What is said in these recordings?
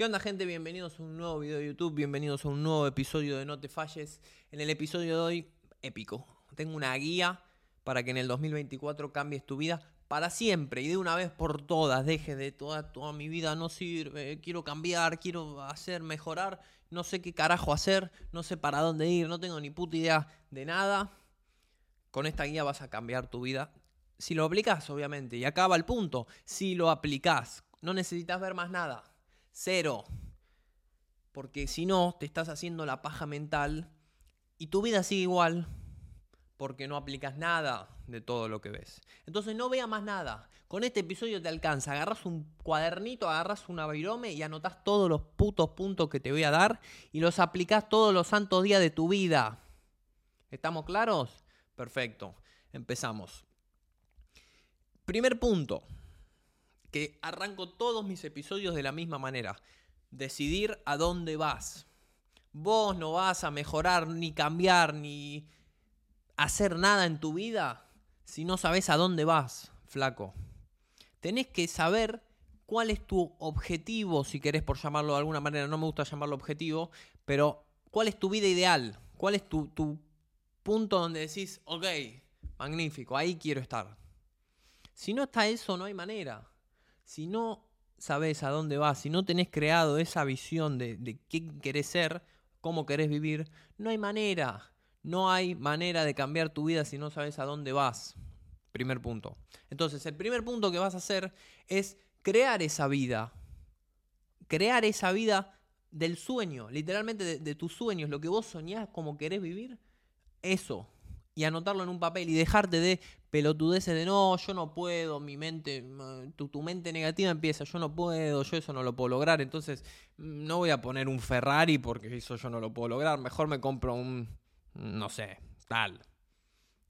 ¿Qué onda gente? Bienvenidos a un nuevo video de YouTube, bienvenidos a un nuevo episodio de No te falles. En el episodio de hoy, épico. Tengo una guía para que en el 2024 cambies tu vida para siempre y de una vez por todas. Deje de toda, toda mi vida no sirve, quiero cambiar, quiero hacer, mejorar, no sé qué carajo hacer, no sé para dónde ir, no tengo ni puta idea de nada. Con esta guía vas a cambiar tu vida. Si lo aplicas, obviamente, y acaba el punto. Si lo aplicas, no necesitas ver más nada Cero. Porque si no, te estás haciendo la paja mental y tu vida sigue igual porque no aplicas nada de todo lo que ves. Entonces no vea más nada. Con este episodio te alcanza. Agarras un cuadernito, agarras una virome y anotas todos los putos puntos que te voy a dar y los aplicas todos los santos días de tu vida. ¿Estamos claros? Perfecto. Empezamos. Primer punto que arranco todos mis episodios de la misma manera. Decidir a dónde vas. Vos no vas a mejorar, ni cambiar, ni hacer nada en tu vida si no sabes a dónde vas, flaco. Tenés que saber cuál es tu objetivo, si querés por llamarlo de alguna manera. No me gusta llamarlo objetivo, pero cuál es tu vida ideal. ¿Cuál es tu, tu punto donde decís, ok, magnífico, ahí quiero estar? Si no está eso, no hay manera si no sabes a dónde vas, si no tenés creado esa visión de, qué querés ser, cómo querés vivir, no hay manera. No hay manera de cambiar tu vida si no sabes a dónde vas. Primer punto. Entonces, el primer punto que vas a hacer es crear esa vida. Crear esa vida del sueño, literalmente de, de tus sueños, lo que vos soñás como querés vivir, eso y anotarlo en un papel y dejarte de pelotudeces de no, yo no puedo, mi mente, tu, tu, mente negativa empieza, yo no puedo, yo eso no lo puedo lograr, entonces mm, no voy a poner un Ferrari porque eso yo no lo puedo lograr, mejor me compro un, no sé, tal.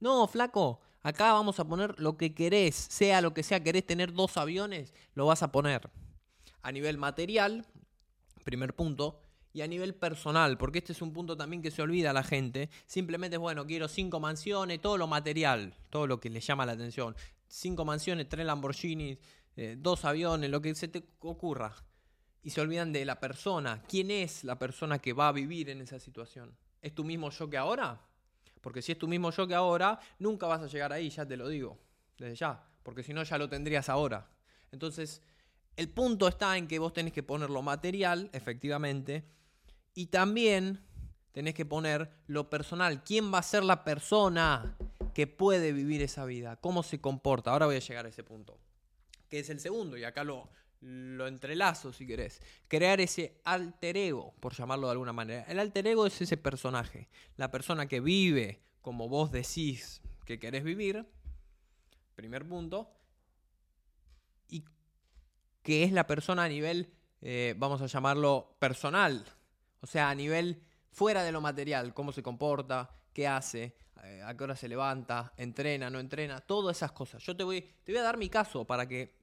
No, flaco, acá vamos a poner lo que querés, sea lo que sea, querés tener dos aviones, lo vas a poner. A nivel material, primer punto, y a nivel personal, porque este es un punto también que se olvida a la gente, simplemente es, bueno, quiero cinco mansiones, todo lo material, todo lo que le llama la atención, cinco mansiones, tres Lamborghinis, eh, dos aviones, lo que se te ocurra. Y se olvidan de la persona, quién es la persona que va a vivir en esa situación. ¿Es tu mismo yo que ahora? Porque si es tu mismo yo que ahora, nunca vas a llegar ahí, ya te lo digo, desde ya, porque si no ya lo tendrías ahora. Entonces, el punto está en que vos tenés que poner lo material, efectivamente, y también tenés que poner lo personal. ¿Quién va a ser la persona que puede vivir esa vida? ¿Cómo se comporta? Ahora voy a llegar a ese punto. Que es el segundo, y acá lo, lo entrelazo si querés. Crear ese alter ego, por llamarlo de alguna manera. El alter ego es ese personaje. La persona que vive como vos decís que querés vivir. Primer punto. Y que es la persona a nivel, eh, vamos a llamarlo personal o sea, a nivel fuera de lo material, cómo se comporta, qué hace, eh, a qué hora se levanta, entrena, no entrena, todas esas cosas. Yo te voy, te voy a dar mi caso para que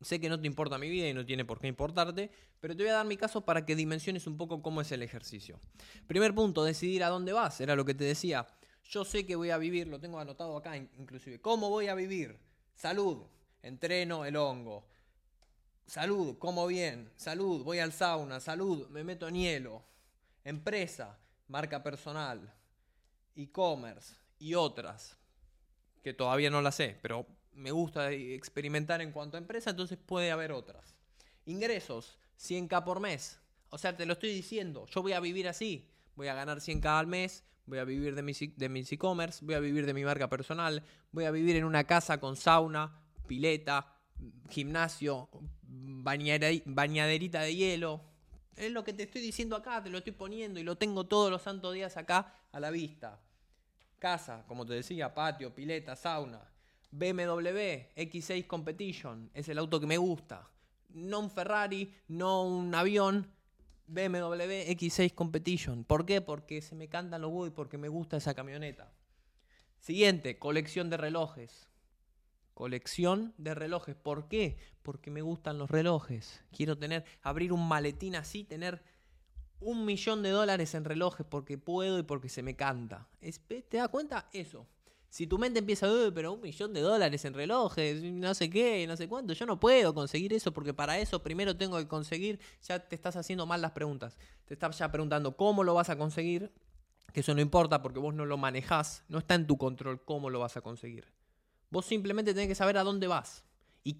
sé que no te importa mi vida y no tiene por qué importarte, pero te voy a dar mi caso para que dimensiones un poco cómo es el ejercicio. Primer punto, decidir a dónde vas, era lo que te decía. Yo sé que voy a vivir, lo tengo anotado acá inclusive. ¿Cómo voy a vivir? Salud, entreno el hongo, Salud, como bien. Salud, voy al sauna. Salud, me meto en hielo. Empresa, marca personal. E-commerce y otras. Que todavía no las sé, pero me gusta experimentar en cuanto a empresa, entonces puede haber otras. Ingresos, 100k por mes. O sea, te lo estoy diciendo, yo voy a vivir así. Voy a ganar 100k al mes, voy a vivir de mis, de mis e-commerce, voy a vivir de mi marca personal, voy a vivir en una casa con sauna, pileta, gimnasio, bañaderita de hielo. Es lo que te estoy diciendo acá, te lo estoy poniendo y lo tengo todos los santos días acá a la vista. Casa, como te decía, patio, pileta, sauna. BMW X6 Competition, es el auto que me gusta. No un Ferrari, no un avión, BMW X6 Competition. ¿Por qué? Porque se me cantan los huevos y porque me gusta esa camioneta. Siguiente, colección de relojes colección de relojes. ¿Por qué? Porque me gustan los relojes. Quiero tener, abrir un maletín así, tener un millón de dólares en relojes porque puedo y porque se me canta. ¿Te das cuenta? Eso. Si tu mente empieza, "Uy, pero un millón de dólares en relojes, no sé qué, no sé cuánto, yo no puedo conseguir eso porque para eso primero tengo que conseguir, ya te estás haciendo mal las preguntas. Te estás ya preguntando cómo lo vas a conseguir, que eso no importa porque vos no lo manejás, no está en tu control cómo lo vas a conseguir. Vos simplemente tenés que saber a dónde vas. Y,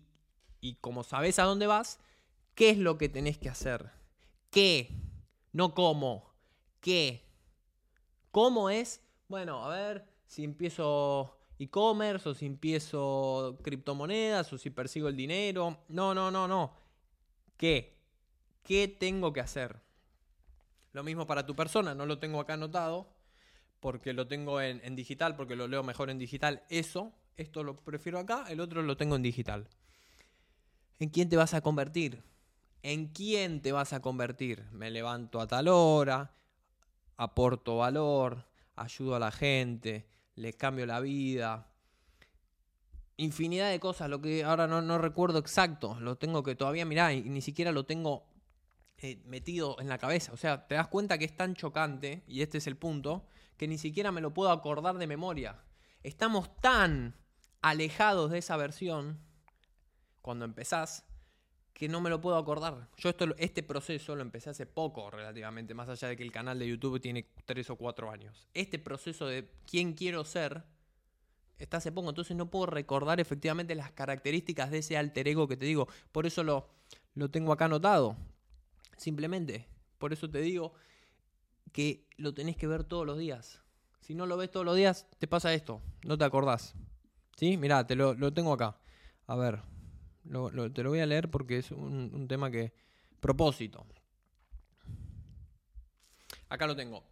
y como sabés a dónde vas, ¿qué es lo que tenés que hacer? ¿Qué? No cómo. ¿Qué? ¿Cómo es? Bueno, a ver si empiezo e-commerce o si empiezo criptomonedas o si persigo el dinero. No, no, no, no. ¿Qué? ¿Qué tengo que hacer? Lo mismo para tu persona, no lo tengo acá anotado porque lo tengo en, digital, porque lo leo mejor en digital. Eso, esto lo prefiero acá, el otro lo tengo en digital. ¿En quién te vas a convertir? ¿En quién te vas a convertir? Me levanto a tal hora, aporto valor, ayudo a la gente, les cambio la vida. Infinidad de cosas, lo que ahora no, no recuerdo exacto, lo tengo que todavía mirar y ni siquiera lo tengo eh, metido en la cabeza. O sea, te das cuenta que es tan chocante, y este es el punto, que ni siquiera me lo puedo acordar de memoria. Estamos tan alejados de esa versión cuando empezás que no me lo puedo acordar. Yo esto, este proceso lo empecé hace poco relativamente, más allá de que el canal de YouTube tiene tres o cuatro años. Este proceso de quién quiero ser está hace poco, entonces no puedo recordar efectivamente las características de ese alter ego que te digo. Por eso lo, lo tengo acá anotado. Simplemente. Por eso te digo que lo tenés que ver todos los días. Si no lo ves todos los días, te pasa esto. No te acordás. ¿Sí? Mirá, te lo, lo tengo acá. A ver, te lo voy a leer porque es un, tema que... Propósito. Acá lo tengo.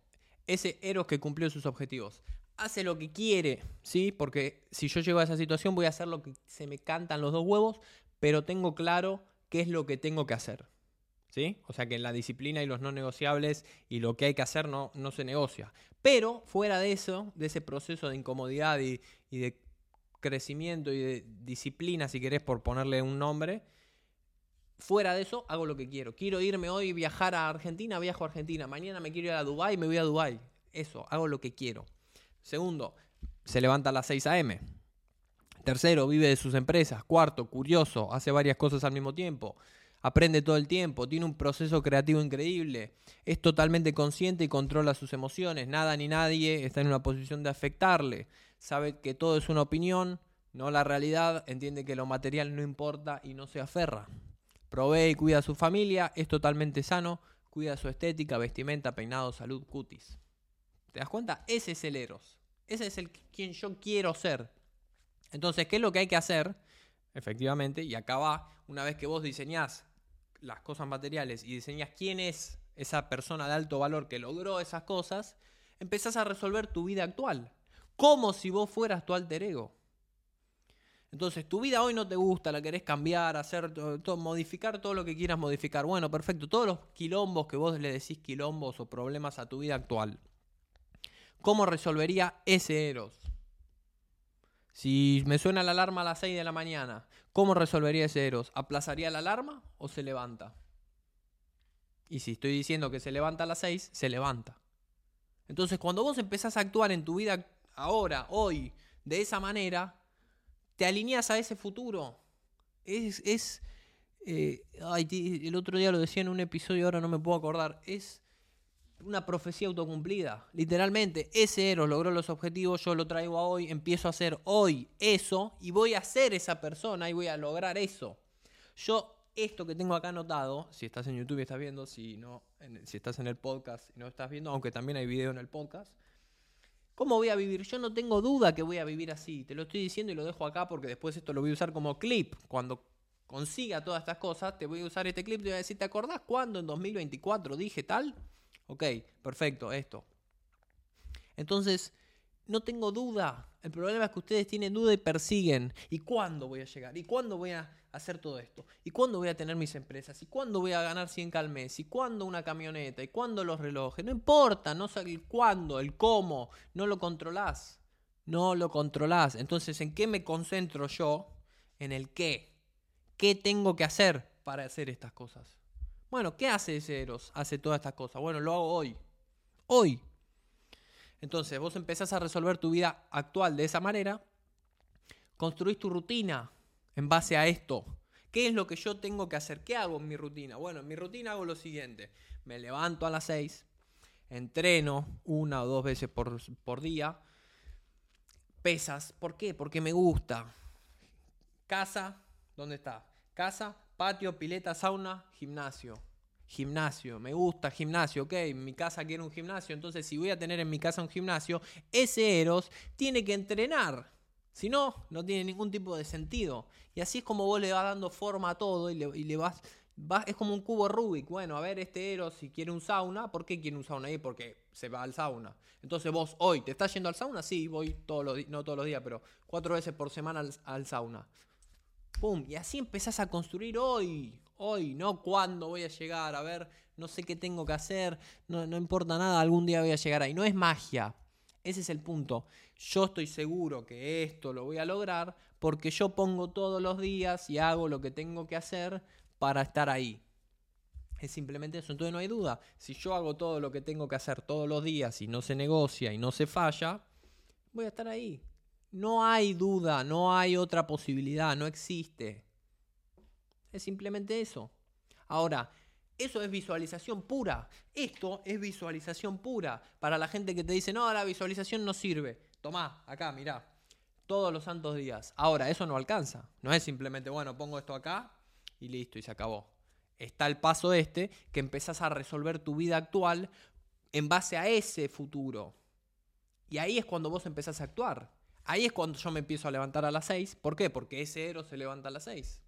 Ese Eros que cumplió sus objetivos. Hace lo que quiere, ¿sí? Porque si yo llego a esa situación voy a hacer lo que se me cantan los dos huevos, pero tengo claro qué es lo que tengo que hacer. ¿Sí? O sea que la disciplina y los no negociables y lo que hay que hacer no, no se negocia. Pero fuera de eso, de ese proceso de incomodidad y, y de crecimiento y de disciplina, si querés, por ponerle un nombre. Fuera de eso, hago lo que quiero. Quiero irme hoy, viajar a Argentina, viajo a Argentina. Mañana me quiero ir a Dubái, me voy a Dubái. Eso, hago lo que quiero. Segundo, se levanta a las 6 a.m. Tercero, vive de sus empresas. Cuarto, curioso, hace varias cosas al mismo tiempo. Aprende todo el tiempo, tiene un proceso creativo increíble, es totalmente consciente y controla sus emociones. Nada ni nadie está en una posición de afectarle sabe que todo es una opinión, no la realidad, entiende que lo material no importa y no se aferra. Provee y cuida a su familia, es totalmente sano, cuida su estética, vestimenta, peinado, salud, cutis. ¿Te das cuenta? Ese es el Eros. Ese es el quien yo quiero ser. Entonces, ¿qué es lo que hay que hacer? Efectivamente, y acá va, una vez que vos diseñás las cosas materiales y diseñás quién es esa persona de alto valor que logró esas cosas, empezás a resolver tu vida actual como si vos fueras tu alter ego. Entonces, tu vida hoy no te gusta, la querés cambiar, hacer todo, modificar todo lo que quieras modificar. Bueno, perfecto. Todos los quilombos que vos le decís quilombos o problemas a tu vida actual. ¿Cómo resolvería ese Eros? Si me suena la alarma a las 6 de la mañana, ¿cómo resolvería ese Eros? ¿Aplazaría la alarma o se levanta? Y si estoy diciendo que se levanta a las 6, se levanta. Entonces, cuando vos empezás a actuar en tu vida ahora, hoy, de esa manera, te alineas a ese futuro. Es, es eh, el otro día lo decía en un episodio, ahora no me puedo acordar, es una profecía autocumplida. Literalmente, ese Eros logró los objetivos, yo lo traigo a hoy, empiezo a hacer hoy eso y voy a ser esa persona y voy a lograr eso. Yo, esto que tengo acá anotado, si estás en YouTube y estás viendo, si no, si estás en el podcast y no estás viendo, aunque también hay video en el podcast, ¿Cómo voy a vivir? Yo no tengo duda que voy a vivir así. Te lo estoy diciendo y lo dejo acá porque después esto lo voy a usar como clip. Cuando consiga todas estas cosas, te voy a usar este clip y te voy a decir, ¿te acordás cuándo en 2024 dije tal? Ok, perfecto, esto. Entonces, no tengo duda. El problema es que ustedes tienen duda y persiguen. ¿Y cuándo voy a llegar? ¿Y cuándo voy a hacer todo esto? ¿Y cuándo voy a tener mis empresas? ¿Y cuándo voy a ganar 100 al mes? ¿Y cuándo una camioneta? ¿Y cuándo los relojes? No importa, no sé el cuándo, el cómo, no lo controlás. No lo controlás. Entonces, ¿en qué me concentro yo? En el qué. ¿Qué tengo que hacer para hacer estas cosas? Bueno, ¿qué hace ese Eros? Hace todas estas cosas. Bueno, lo hago hoy. Hoy. Entonces vos empezás a resolver tu vida actual de esa manera, construís tu rutina en base a esto. ¿Qué es lo que yo tengo que hacer? ¿Qué hago en mi rutina? Bueno, en mi rutina hago lo siguiente. Me levanto a las 6, entreno una o dos veces por, por día, pesas. ¿Por qué? Porque me gusta. Casa, ¿dónde está? Casa, patio, pileta, sauna, gimnasio. Gimnasio, me gusta gimnasio, ok, mi casa quiere un gimnasio, entonces si voy a tener en mi casa un gimnasio, ese Eros tiene que entrenar. Si no, no tiene ningún tipo de sentido. Y así es como vos le vas dando forma a todo y le, vas, Es como un cubo Rubik. Bueno, a ver, este Eros, si quiere un sauna, ¿por qué quiere un sauna ahí? Porque se va al sauna. Entonces vos hoy, ¿te estás yendo al sauna? Sí, voy todos los no todos los días, pero cuatro veces por semana al sauna. ¡Pum! Y así empezás a construir hoy. Hoy, no cuándo voy a llegar. A ver, no sé qué tengo que hacer. No, no importa nada, algún día voy a llegar ahí. No es magia. Ese es el punto. Yo estoy seguro que esto lo voy a lograr porque yo pongo todos los días y hago lo que tengo que hacer para estar ahí. Es simplemente eso. Entonces no hay duda. Si yo hago todo lo que tengo que hacer todos los días y no se negocia y no se falla, voy a estar ahí. No hay duda, no hay otra posibilidad, no existe. Es simplemente eso. Ahora, eso es visualización pura. Esto es visualización pura. Para la gente que te dice, no, la visualización no sirve. Tomá, acá, mirá. Todos los santos días. Ahora, eso no alcanza. No es simplemente, bueno, pongo esto acá y listo, y se acabó. Está el paso este, que empezás a resolver tu vida actual en base a ese futuro. Y ahí es cuando vos empezás a actuar. Ahí es cuando yo me empiezo a levantar a las 6. ¿Por qué? Porque ese héroe se levanta a las 6.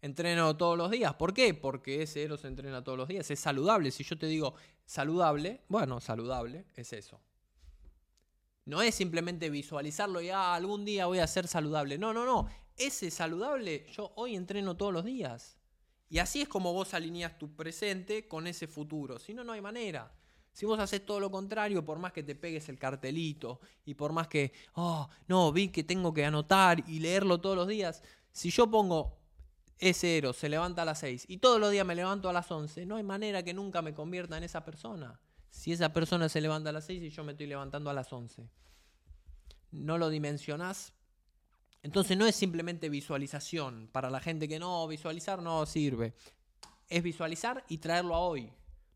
Entreno todos los días. ¿Por qué? Porque ese héroe se entrena todos los días. Es saludable. Si yo te digo saludable, bueno, saludable es eso. No es simplemente visualizarlo y ah, algún día voy a ser saludable. No, no, no. Ese saludable yo hoy entreno todos los días. Y así es como vos alineas tu presente con ese futuro. Si no, no hay manera. Si vos haces todo lo contrario, por más que te pegues el cartelito y por más que, oh, no, vi que tengo que anotar y leerlo todos los días, si yo pongo ese héroe se levanta a las 6 y todos los días me levanto a las 11, no hay manera que nunca me convierta en esa persona. Si esa persona se levanta a las 6 y yo me estoy levantando a las 11. No lo dimensionás. Entonces no es simplemente visualización. Para la gente que no, visualizar no sirve. Es visualizar y traerlo a hoy.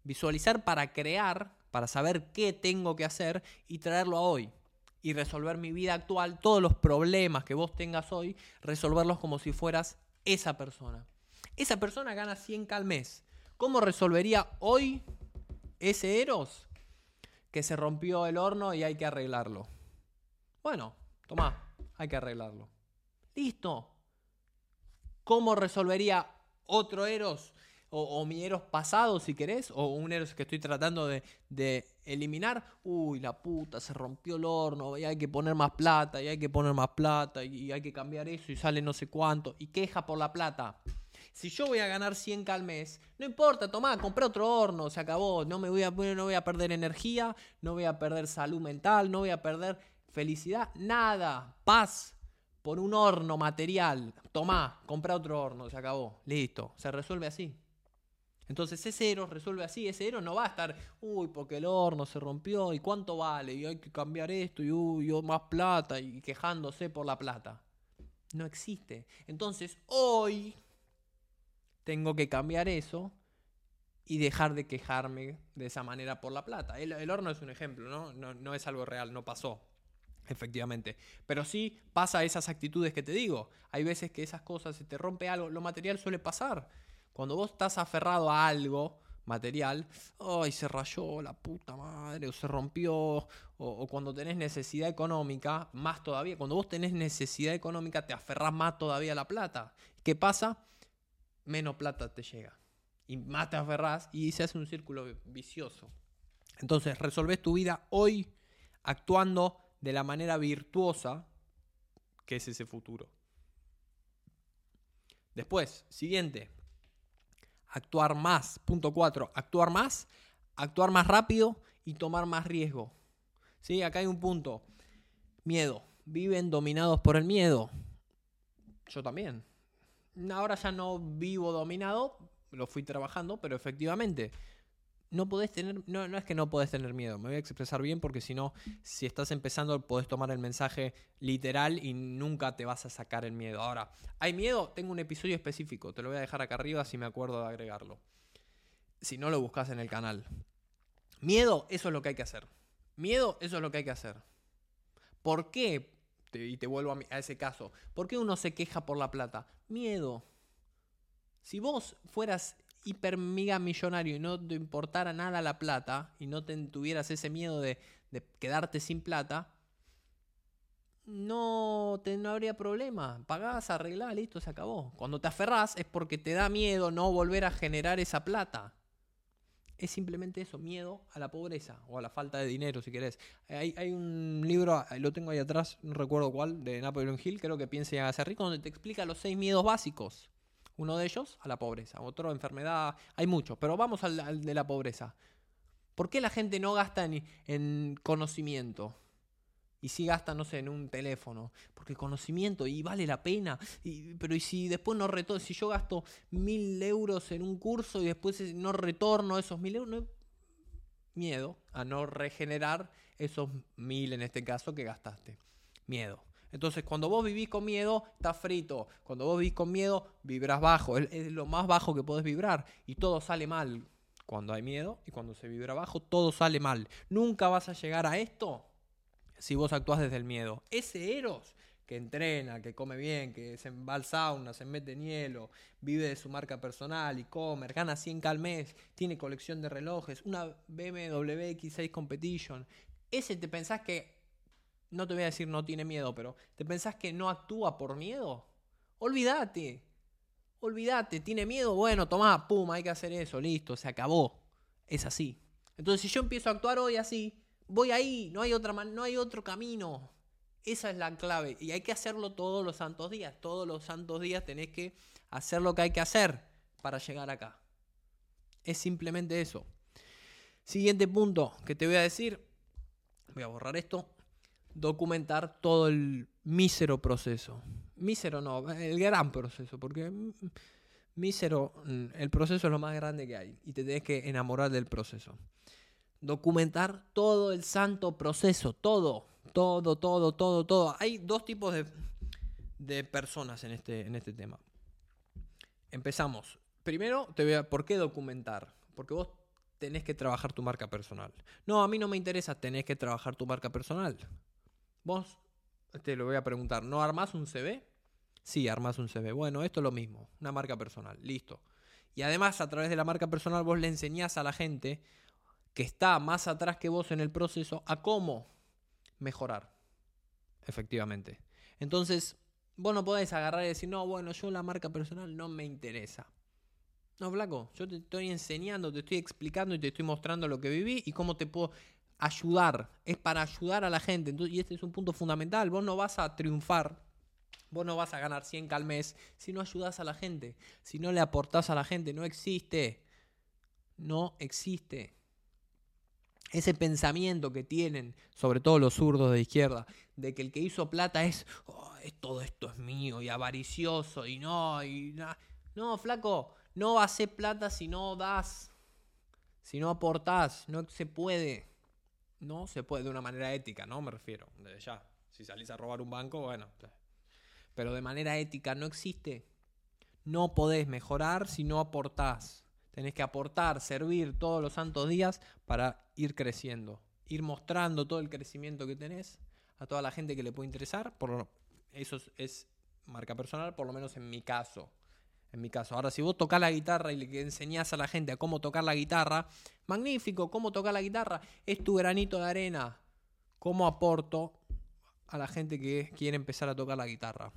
Visualizar para crear, para saber qué tengo que hacer y traerlo a hoy. Y resolver mi vida actual, todos los problemas que vos tengas hoy, resolverlos como si fueras esa persona. Esa persona gana 100 al mes. ¿Cómo resolvería hoy ese Eros? Que se rompió el horno y hay que arreglarlo. Bueno, toma, hay que arreglarlo. Listo. ¿Cómo resolvería otro Eros? O, mi Eros pasado, si querés, o un Eros que estoy tratando de, eliminar, uy, la puta, se rompió el horno, y hay que poner más plata, y hay que poner más plata, y, hay que cambiar eso, y sale no sé cuánto, y queja por la plata. Si yo voy a ganar 100 al mes, no importa, tomá, compré otro horno, se acabó, no me voy a, no voy a perder energía, no voy a perder salud mental, no voy a perder felicidad, nada, paz, por un horno material. Tomá, compré otro horno, se acabó. Listo, se resuelve así. Entonces ese Eros resuelve así, ese Eros no va a estar, uy, porque el horno se rompió y cuánto vale y hay que cambiar esto y uy, yo más plata y quejándose por la plata. No existe. Entonces hoy tengo que cambiar eso y dejar de quejarme de esa manera por la plata. El, horno es un ejemplo, ¿no? ¿no? No es algo real, no pasó. Efectivamente. Pero sí pasa esas actitudes que te digo. Hay veces que esas cosas, se te rompe algo, lo material suele pasar. Cuando vos estás aferrado a algo material, ay, se rayó la puta madre, o se rompió, o, cuando tenés necesidad económica, más todavía, cuando vos tenés necesidad económica, te aferrás más todavía a la plata. ¿Qué pasa? Menos plata te llega. Y más te aferrás y se hace un círculo vicioso. Entonces, resolvés tu vida hoy actuando de la manera virtuosa que es ese futuro. Después, siguiente, actuar más. Punto 4, actuar más, actuar más rápido y tomar más riesgo. ¿Sí? Acá hay un punto. Miedo. Viven dominados por el miedo. Yo también. Ahora ya no vivo dominado, lo fui trabajando, pero efectivamente, no podés tener, no, no es que no podés tener miedo, me voy a expresar bien porque si no, si estás empezando podés tomar el mensaje literal y nunca te vas a sacar el miedo. Ahora, ¿hay miedo? Tengo un episodio específico, te lo voy a dejar acá arriba si me acuerdo de agregarlo. Si no lo buscas en el canal. Miedo, eso es lo que hay que hacer. Miedo, eso es lo que hay que hacer. ¿Por qué? y te vuelvo a, a ese caso. ¿Por qué uno se queja por la plata? Miedo. Si vos fueras hiper mega millonario y no te importara nada la plata y no te tuvieras ese miedo de, quedarte sin plata, no, te, no habría problema. Pagás, arreglás, listo, se acabó. Cuando te aferrás es porque te da miedo no volver a generar esa plata. Es simplemente eso, miedo a la pobreza o a la falta de dinero, si querés. Hay, hay un libro, lo tengo ahí atrás, no recuerdo cuál, de Napoleon Hill, creo que piensa en hacer rico, donde te explica los seis miedos básicos. Uno de ellos a la pobreza, otro enfermedad, hay muchos, pero vamos al, de la pobreza. ¿Por qué la gente no gasta en, conocimiento? Y si gasta, no sé, en un teléfono. Porque conocimiento y vale la pena. pero y si después no retorno, si yo gasto mil euros en un curso y después no retorno esos mil euros, miedo a no regenerar esos mil en este caso que gastaste. Miedo. Entonces, cuando vos vivís con miedo, estás frito. Cuando vos vivís con miedo, vibras bajo. Es, lo más bajo que podés vibrar. Y todo sale mal. Cuando hay miedo y cuando se vibra bajo, todo sale mal. Nunca vas a llegar a esto si vos actuás desde el miedo. Ese Eros que entrena, que come bien, que se va al sauna, se mete en hielo, vive de su marca personal, y come, gana 100 al mes, tiene colección de relojes, una BMW X6 Competition. Ese te pensás que no te voy a decir no tiene miedo, pero ¿te pensás que no actúa por miedo? Olvídate. Olvídate, tiene miedo, bueno, tomá, pum, hay que hacer eso, listo, se acabó. Es así. Entonces, si yo empiezo a actuar hoy así, voy ahí, no hay otra no hay otro camino. Esa es la clave y hay que hacerlo todos los santos días. Todos los santos días tenés que hacer lo que hay que hacer para llegar acá. Es simplemente eso. Siguiente punto que te voy a decir. Voy a borrar esto documentar todo el mísero proceso. Mísero no, el gran proceso, porque mísero, mm, el proceso es lo más grande que hay y te tienes que enamorar del proceso. Documentar todo el santo proceso, todo, todo, todo, todo, todo. Hay dos tipos de, de personas en este, en este tema. Empezamos. Primero, te voy a, ¿por qué documentar? Porque vos tenés que trabajar tu marca personal. No, a mí no me interesa, tenés que trabajar tu marca personal. Vos, te lo voy a preguntar, ¿no armás un CV? Sí, armás un CV. Bueno, esto es lo mismo, una marca personal, listo. Y además, a través de la marca personal, vos le enseñás a la gente que está más atrás que vos en el proceso a cómo mejorar. Efectivamente. Entonces, vos no podés agarrar y decir, no, bueno, yo la marca personal no me interesa. No, Flaco, yo te estoy enseñando, te estoy explicando y te estoy mostrando lo que viví y cómo te puedo ayudar, es para ayudar a la gente. Entonces, y este es un punto fundamental. Vos no vas a triunfar, vos no vas a ganar 100 al mes si no ayudas a la gente, si no le aportás a la gente. No existe. No existe. Ese pensamiento que tienen, sobre todo los zurdos de izquierda, de que el que hizo plata es, oh, todo esto es mío y avaricioso y no, y no, flaco, no hacer plata si no das, si no aportás, no se puede. No se puede de una manera ética, ¿no? Me refiero, desde ya. Si salís a robar un banco, bueno. Pero de manera ética no existe. No podés mejorar si no aportás. Tenés que aportar, servir todos los santos días para ir creciendo. Ir mostrando todo el crecimiento que tenés a toda la gente que le puede interesar. Por, eso es marca personal, por lo menos en mi caso en mi caso. Ahora, si vos tocas la guitarra y le enseñás a la gente a cómo tocar la guitarra, magnífico, cómo tocar la guitarra, es tu granito de arena. ¿Cómo aporto a la gente que quiere empezar a tocar la guitarra?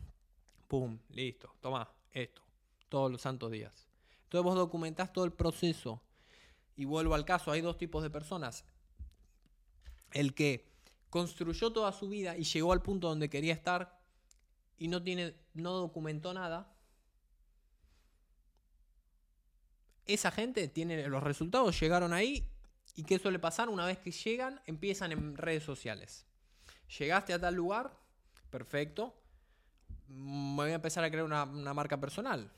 Pum, listo, toma esto, todos los santos días. Entonces vos documentás todo el proceso. Y vuelvo al caso, hay dos tipos de personas. El que construyó toda su vida y llegó al punto donde quería estar y no tiene no documentó nada esa gente tiene los resultados, llegaron ahí y ¿qué suele pasar? Una vez que llegan, empiezan en redes sociales. Llegaste a tal lugar, perfecto, me voy a empezar a crear una, marca personal.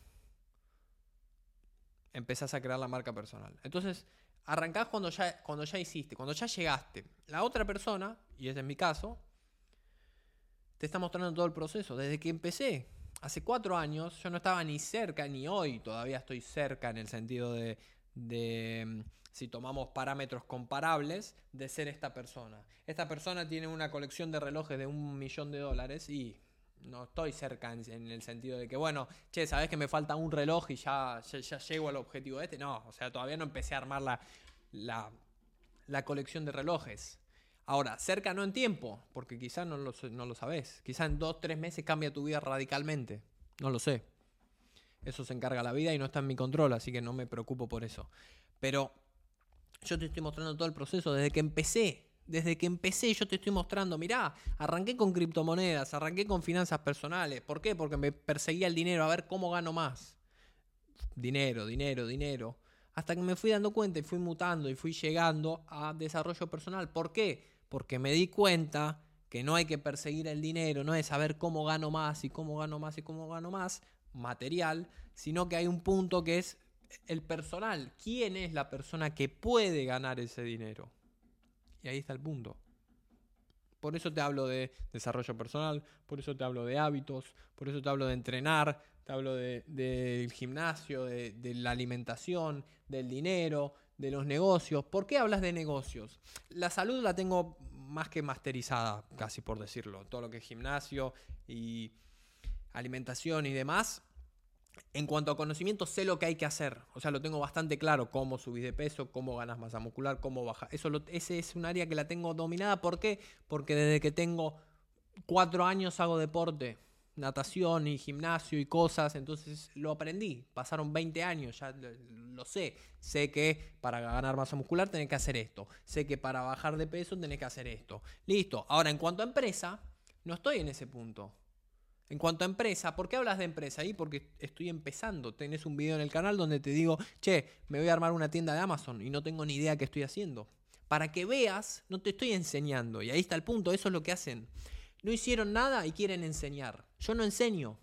empezás a crear la marca personal. Entonces, arrancás cuando ya, cuando ya hiciste, cuando ya llegaste. La otra persona, y ese es mi caso, te está mostrando todo el proceso. Desde que empecé, hace cuatro años, yo no estaba ni cerca, ni hoy todavía estoy cerca en el sentido de, de si tomamos parámetros comparables, de ser esta persona. Esta persona tiene una colección de relojes de un millón de dólares y no estoy cerca en, el sentido de que, bueno, che, sabes que me falta un reloj y ya, ya, llego al objetivo este. No, o sea, todavía no empecé a armar la, la colección de relojes. Ahora, cerca no en tiempo, porque quizás no lo, no sabes. Quizás en dos, tres meses cambia tu vida radicalmente. No lo sé. Eso se encarga la vida y no está en mi control, así que no me preocupo por eso. Pero yo te estoy mostrando todo el proceso desde que empecé. Desde que empecé yo te estoy mostrando, mirá, arranqué con criptomonedas, arranqué con finanzas personales. ¿Por qué? Porque me perseguía el dinero, a ver cómo gano más. Dinero, dinero, dinero. Hasta que me fui dando cuenta y fui mutando y fui llegando a desarrollo personal. ¿Por qué? Porque me di cuenta que no hay que perseguir el dinero, no es saber cómo gano más y cómo gano más y cómo gano más material, sino que hay un punto que es el personal. ¿Quién es la persona que puede ganar ese dinero? Y ahí está el punto. Por eso te hablo de desarrollo personal, por eso te hablo de hábitos, por eso te hablo de entrenar, te hablo del gimnasio, de, de, la alimentación, del dinero, de los negocios. ¿Por qué hablas de negocios? La salud la tengo más que masterizada, casi por decirlo. Todo lo que es gimnasio y alimentación y demás, en cuanto a conocimiento, sé lo que hay que hacer. O sea, lo tengo bastante claro. Cómo subir de peso, cómo ganas masa muscular, cómo bajar. Eso ese es un área que la tengo dominada. ¿Por qué? Porque desde que tengo cuatro años hago deporte. Natación y gimnasio y cosas. Entonces lo aprendí. Pasaron 20 años, ya lo sé. Sé que para ganar masa muscular tenés que hacer esto. Sé que para bajar de peso tenés que hacer esto. Listo. Ahora, en cuanto a empresa, no estoy en ese punto. En cuanto a empresa, ¿por qué hablas de empresa ahí? Porque estoy empezando. Tenés un video en el canal donde te digo, che, me voy a armar una tienda de Amazon y no tengo ni idea qué estoy haciendo. Para que veas, no te estoy enseñando. Y ahí está el punto, eso es lo que hacen. No hicieron nada y quieren enseñar. Yo no enseño.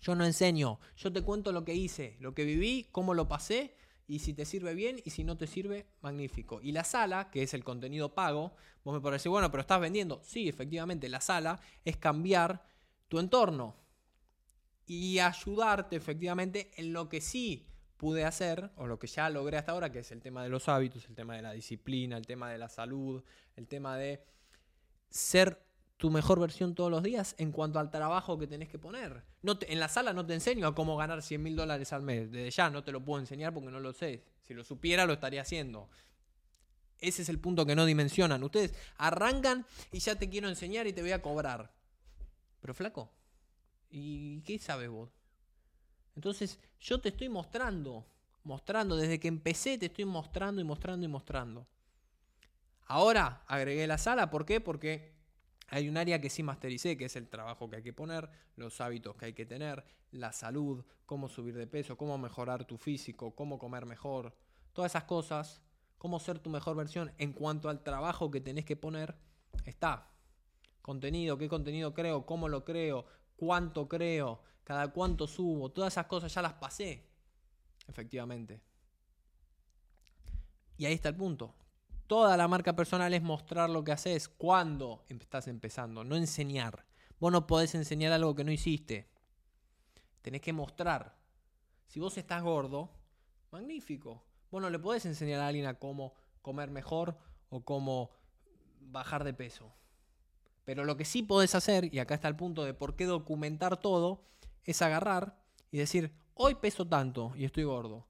Yo no enseño. Yo te cuento lo que hice, lo que viví, cómo lo pasé y si te sirve bien y si no te sirve, magnífico. Y la sala, que es el contenido pago, vos me podés decir, bueno, pero estás vendiendo. Sí, efectivamente, la sala es cambiar tu entorno y ayudarte efectivamente en lo que sí pude hacer o lo que ya logré hasta ahora, que es el tema de los hábitos, el tema de la disciplina, el tema de la salud, el tema de ser tu mejor versión todos los días en cuanto al trabajo que tenés que poner. No en la sala no te enseño a cómo ganar 100 mil dólares al mes. Desde ya no te lo puedo enseñar porque no lo sé. Si lo supiera lo estaría haciendo. Ese es el punto que no dimensionan. Ustedes arrancan y ya te quiero enseñar y te voy a cobrar. Pero flaco, ¿y qué sabes vos? Entonces yo te estoy mostrando, mostrando, desde que empecé te estoy mostrando y mostrando y mostrando. Ahora agregué la sala, ¿por qué? Porque hay un área que sí mastericé, que es el trabajo que hay que poner, los hábitos que hay que tener, la salud, cómo subir de peso, cómo mejorar tu físico, cómo comer mejor, todas esas cosas, cómo ser tu mejor versión en cuanto al trabajo que tenés que poner, está contenido, qué contenido creo, cómo lo creo, cuánto creo, cada cuánto subo, todas esas cosas ya las pasé, efectivamente. Y ahí está el punto. Toda la marca personal es mostrar lo que haces cuando estás empezando, no enseñar. Vos no podés enseñar algo que no hiciste. Tenés que mostrar. Si vos estás gordo, magnífico. Vos no le podés enseñar a alguien a cómo comer mejor o cómo bajar de peso. Pero lo que sí podés hacer, y acá está el punto de por qué documentar todo, es agarrar y decir, hoy peso tanto y estoy gordo.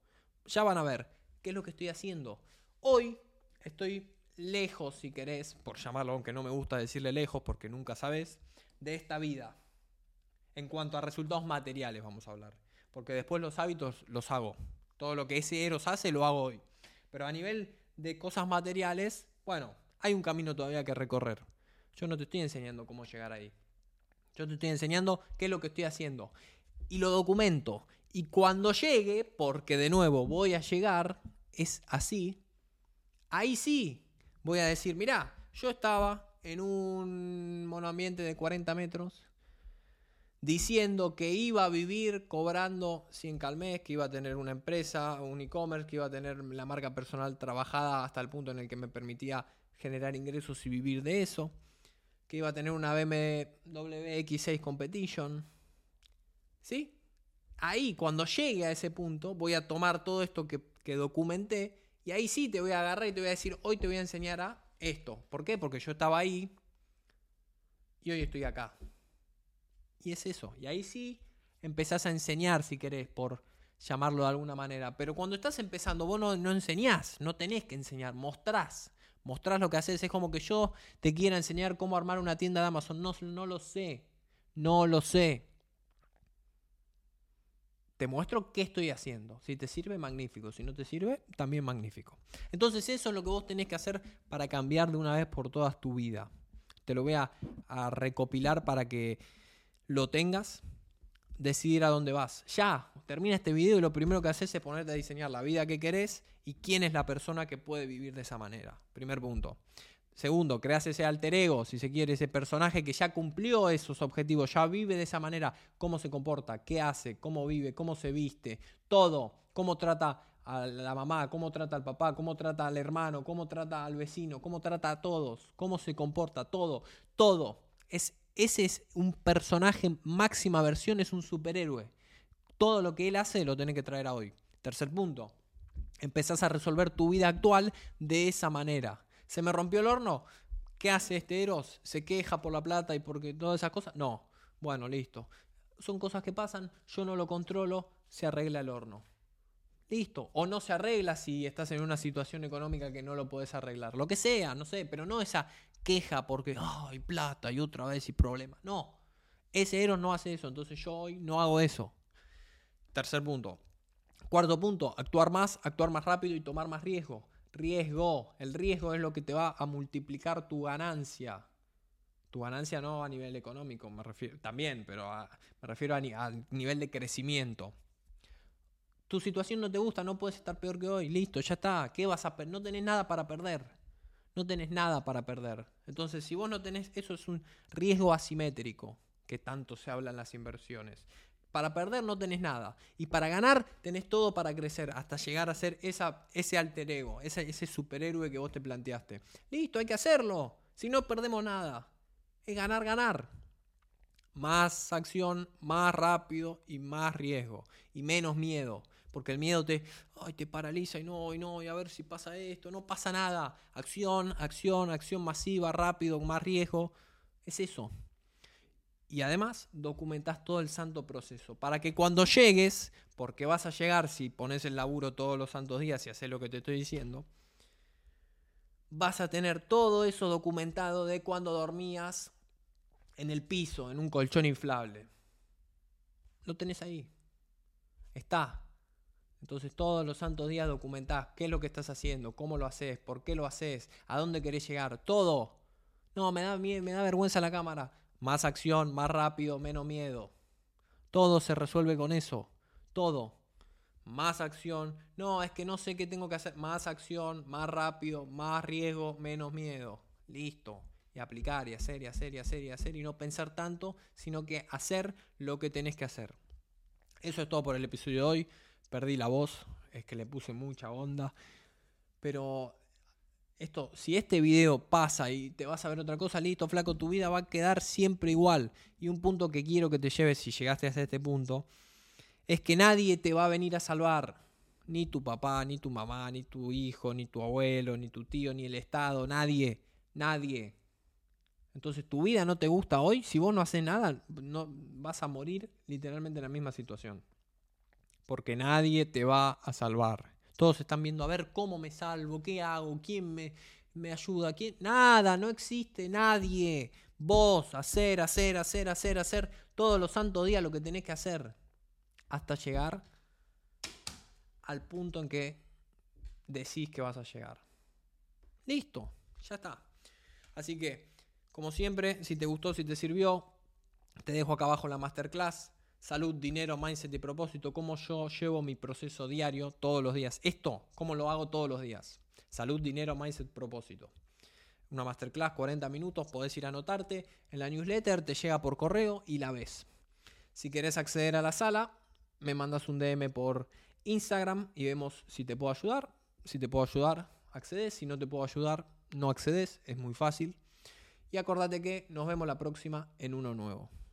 Ya van a ver, ¿qué es lo que estoy haciendo? Hoy estoy lejos, si querés, por llamarlo, aunque no me gusta decirle lejos porque nunca sabes, de esta vida. En cuanto a resultados materiales vamos a hablar. Porque después los hábitos los hago. Todo lo que ese Eros hace lo hago hoy. Pero a nivel de cosas materiales, bueno, hay un camino todavía que recorrer. Yo no te estoy enseñando cómo llegar ahí. Yo te estoy enseñando qué es lo que estoy haciendo. Y lo documento. Y cuando llegue, porque de nuevo voy a llegar, es así, ahí sí voy a decir, mirá, yo estaba en un monoambiente de 40 metros, diciendo que iba a vivir cobrando 100 al mes, que iba a tener una empresa, un e-commerce, que iba a tener la marca personal trabajada hasta el punto en el que me permitía generar ingresos y vivir de eso, que iba a tener una BMW X6 Competition. ¿Sí? Ahí, cuando llegue a ese punto, voy a tomar todo esto que, que documenté y ahí sí te voy a agarrar y te voy a decir, hoy te voy a enseñar a esto. ¿Por qué? Porque yo estaba ahí y hoy estoy acá. Y es eso. Y ahí sí empezás a enseñar, si querés, por llamarlo de alguna manera. Pero cuando estás empezando, vos no, no enseñás, no tenés que enseñar, mostrás. Mostrás lo que haces. Es como que yo te quiera enseñar cómo armar una tienda de Amazon. No, no lo sé. No lo sé. Te muestro qué estoy haciendo. Si te sirve, magnífico. Si no te sirve, también magnífico. Entonces eso es lo que vos tenés que hacer para cambiar de una vez por todas tu vida. Te lo voy a, recopilar para que lo tengas, decidir a dónde vas. Ya, termina este video y lo primero que haces es ponerte a diseñar la vida que querés y quién es la persona que puede vivir de esa manera. Primer punto. Segundo, creas ese alter ego, si se quiere, ese personaje que ya cumplió esos objetivos, ya vive de esa manera, cómo se comporta, qué hace, cómo vive, cómo se viste, todo, cómo trata a la mamá, cómo trata al papá, cómo trata al hermano, cómo trata al vecino, cómo trata a todos, cómo se comporta, todo, todo. Es ese es un personaje máxima versión, es un superhéroe. Todo lo que él hace lo tenés que traer a hoy. Tercer punto, empezás a resolver tu vida actual de esa manera. ¿Se me rompió el horno? ¿Qué hace este Eros? ¿Se queja por la plata y porque todas esas cosas? No. Bueno, listo. Son cosas que pasan, yo no lo controlo, se arregla el horno. Listo. O no se arregla si estás en una situación económica que no lo puedes arreglar. Lo que sea, no sé, pero no esa queja porque hay plata y otra vez y problemas. No, ese héroe no hace eso, entonces yo hoy no hago eso. Tercer punto. Cuarto punto, actuar más, actuar más rápido y tomar más riesgo. Riesgo. El riesgo es lo que te va a multiplicar tu ganancia. Tu ganancia no a nivel económico, me refiero también, pero me refiero a, a, nivel de crecimiento. Tu situación no te gusta, no puedes estar peor que hoy. Listo, ya está. ¿Qué vas a? No tenés nada para perder no tenés nada para perder. Entonces, si vos no tenés, eso es un riesgo asimétrico que tanto se habla en las inversiones. Para perder no tenés nada. Y para ganar tenés todo para crecer hasta llegar a ser ese alter ego, ese, ese superhéroe que vos te planteaste. Listo, hay que hacerlo. Si no perdemos nada. Es ganar, ganar. Más acción, más rápido y más riesgo. Y menos miedo porque el miedo te, ay, te paraliza y no, y no, y a ver si pasa esto, no pasa nada. Acción, acción, acción masiva, rápido, más riesgo. Es eso. Y además documentas todo el santo proceso para que cuando llegues, porque vas a llegar si pones el laburo todos los santos días y haces lo que te estoy diciendo, vas a tener todo eso documentado de cuando dormías en el piso, en un colchón inflable. Lo tenés ahí. Está. Entonces todos los santos días documentás qué es lo que estás haciendo, cómo lo haces, por qué lo haces, a dónde querés llegar, todo. No, me da, me da vergüenza la cámara. Más acción, más rápido, menos miedo. Todo se resuelve con eso. Todo. Más acción. No, es que no sé qué tengo que hacer. Más acción, más rápido, más riesgo, menos miedo. Listo. Y aplicar y hacer y hacer y hacer y hacer y no pensar tanto, sino que hacer lo que tenés que hacer. Eso es todo por el episodio de hoy perdí la voz, es que le puse mucha onda. Pero esto, si este video pasa y te vas a ver otra cosa, listo, flaco, tu vida va a quedar siempre igual. Y un punto que quiero que te lleves si llegaste hasta este punto, es que nadie te va a venir a salvar. Ni tu papá, ni tu mamá, ni tu hijo, ni tu abuelo, ni tu tío, ni el Estado, nadie, nadie. Entonces tu vida no te gusta hoy, si vos no haces nada, no, vas a morir literalmente en la misma situación porque nadie te va a salvar. Todos están viendo a ver cómo me salvo, qué hago, quién me, me ayuda, quién. Nada, no existe nadie. Vos, hacer, hacer, hacer, hacer, hacer. Todos los santos días lo que tenés que hacer. Hasta llegar al punto en que decís que vas a llegar. Listo, ya está. Así que, como siempre, si te gustó, si te sirvió, te dejo acá abajo la masterclass salud, dinero, mindset y propósito, cómo yo llevo mi proceso diario todos los días. Esto, cómo lo hago todos los días. Salud, dinero, mindset, propósito. Una masterclass, 40 minutos, podés ir a anotarte en la newsletter, te llega por correo y la ves. Si querés acceder a la sala, me mandas un DM por Instagram y vemos si te puedo ayudar. Si te puedo ayudar, accedes. Si no te puedo ayudar, no accedes. Es muy fácil. Y acordate que nos vemos la próxima en uno nuevo.